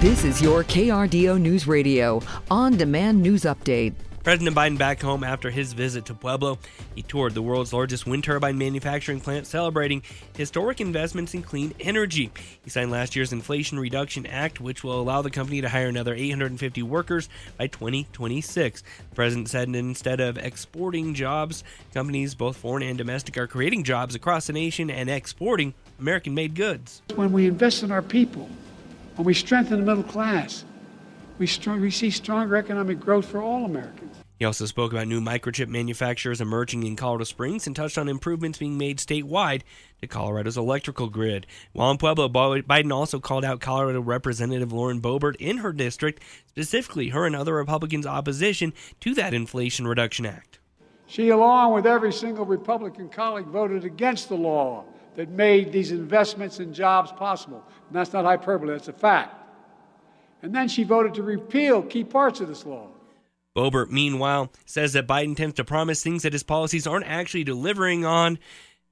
This is your KRDO News Radio on demand news update. President Biden back home after his visit to Pueblo. He toured the world's largest wind turbine manufacturing plant, celebrating historic investments in clean energy. He signed last year's Inflation Reduction Act, which will allow the company to hire another 850 workers by 2026. The president said instead of exporting jobs, companies, both foreign and domestic, are creating jobs across the nation and exporting American made goods. When we invest in our people, when we strengthen the middle class, we, strong, we see stronger economic growth for all Americans. He also spoke about new microchip manufacturers emerging in Colorado Springs and touched on improvements being made statewide to Colorado's electrical grid. While in Pueblo, Biden also called out Colorado Representative Lauren Boebert in her district, specifically her and other Republicans' opposition to that Inflation Reduction Act. She, along with every single Republican colleague, voted against the law that made these investments in jobs possible. And that's not hyperbole, that's a fact. And then she voted to repeal key parts of this law. Boebert, meanwhile, says that Biden tends to promise things that his policies aren't actually delivering on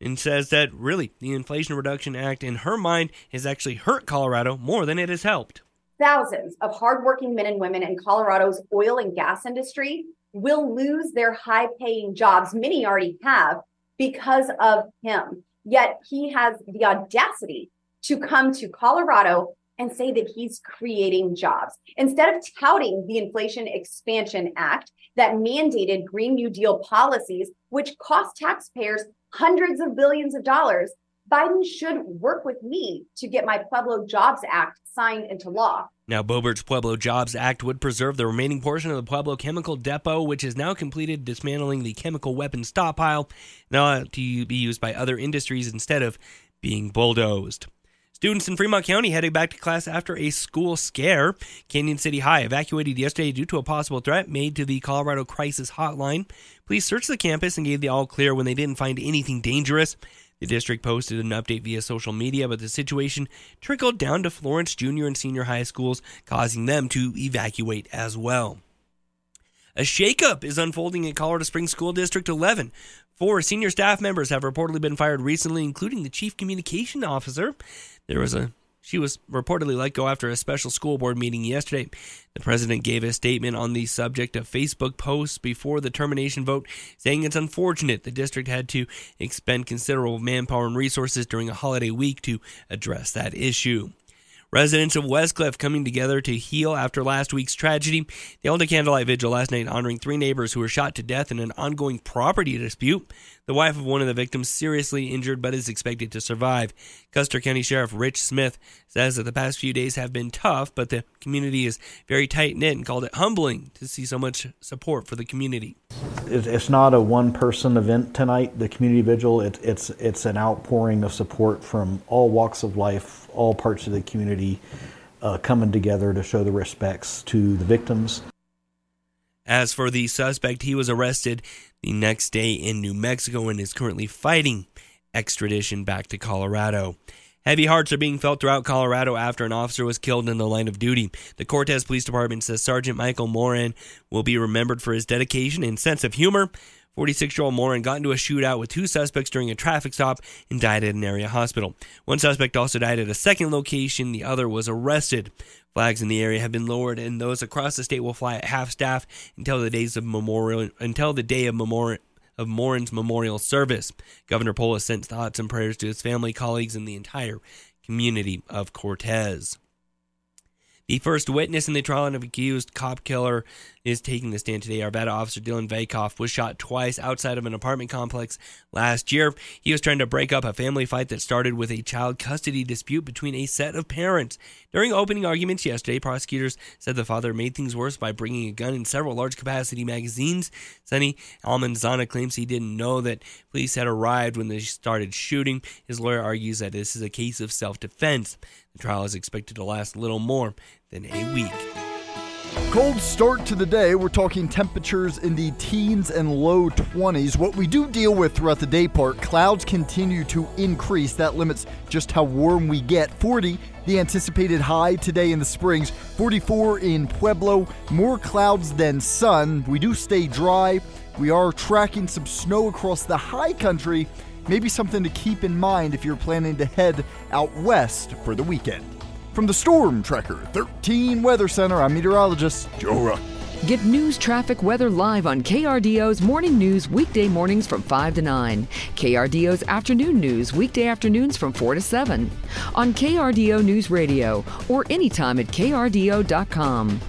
and says that really the Inflation Reduction Act, in her mind, has actually hurt Colorado more than it has helped. Thousands of hardworking men and women in Colorado's oil and gas industry will lose their high paying jobs. Many already have because of him. Yet he has the audacity to come to Colorado and say that he's creating jobs. Instead of touting the Inflation Expansion Act that mandated Green New Deal policies, which cost taxpayers hundreds of billions of dollars, Biden should work with me to get my Pueblo Jobs Act signed into law. Now, Boebert's Pueblo Jobs Act would preserve the remaining portion of the Pueblo Chemical Depot, which is now completed dismantling the chemical weapons stockpile, now to be used by other industries instead of being bulldozed. Students in Fremont County headed back to class after a school scare. Cañon City High evacuated yesterday due to a possible threat made to the Colorado Crisis Hotline. Police searched the campus and gave the all clear when they didn't find anything dangerous. The district posted an update via social media, but the situation trickled down to Florence junior and senior high schools, causing them to evacuate as well. A shakeup is unfolding at Colorado Springs School District 11. Four senior staff members have reportedly been fired recently, including the chief communication officer. There was a she was reportedly let go after a special school board meeting yesterday. The president gave a statement on the subject of Facebook posts before the termination vote, saying it's unfortunate the district had to expend considerable manpower and resources during a holiday week to address that issue. Residents of Westcliffe coming together to heal after last week's tragedy. They held a candlelight vigil last night honoring three neighbors who were shot to death in an ongoing property dispute. The wife of one of the victims seriously injured but is expected to survive. Custer County Sheriff Rich Smith says that the past few days have been tough, but the community is very tight knit and called it humbling to see so much support for the community. It's not a one person event tonight, the community vigil. it's, it's an outpouring of support from all walks of life, all parts of the community uh, coming together to show the respects to the victims. As for the suspect, he was arrested the next day in New Mexico and is currently fighting extradition back to Colorado. Heavy hearts are being felt throughout Colorado after an officer was killed in the line of duty. The Cortez Police Department says Sergeant Michael Moran will be remembered for his dedication and sense of humor 46 year old Moran got into a shootout with two suspects during a traffic stop and died at an area hospital. One suspect also died at a second location, the other was arrested. Flags in the area have been lowered, and those across the state will fly at half staff until the days of memorial until the day of memorial of Moran's memorial service. Governor Polis sent thoughts and prayers to his family, colleagues, and the entire community of Cortez. The first witness in the trial of accused cop killer is taking the stand today. Arvada officer Dillon Vakoff was shot twice outside of an apartment complex last year. He was trying to break up a family fight that started with a child custody dispute between a set of parents. During opening arguments yesterday, prosecutors said the father made things worse by bringing a gun and several large capacity magazines. Sonny Almanzana claims he didn't know that police had arrived when they started shooting. His lawyer argues that this is a case of self defense. Trial is expected to last a little more than a week. Cold start to the day. We're talking temperatures in the teens and low 20s. What we do deal with throughout the day part, clouds continue to increase. That limits just how warm we get. 40, the anticipated high today in the Springs. 44 in Pueblo. More clouds than sun. We do stay dry. We are tracking some snow across the high country maybe something to keep in mind if you're planning to head out west for the weekend. From the Storm Tracker 13 Weather Center, I'm meteorologist Joe Ruck. Get news, traffic, weather live on KRDO's morning news weekday mornings from 5 to 9. KRDO's afternoon news weekday afternoons from 4 to 7. On KRDO News Radio or anytime at krdo.com.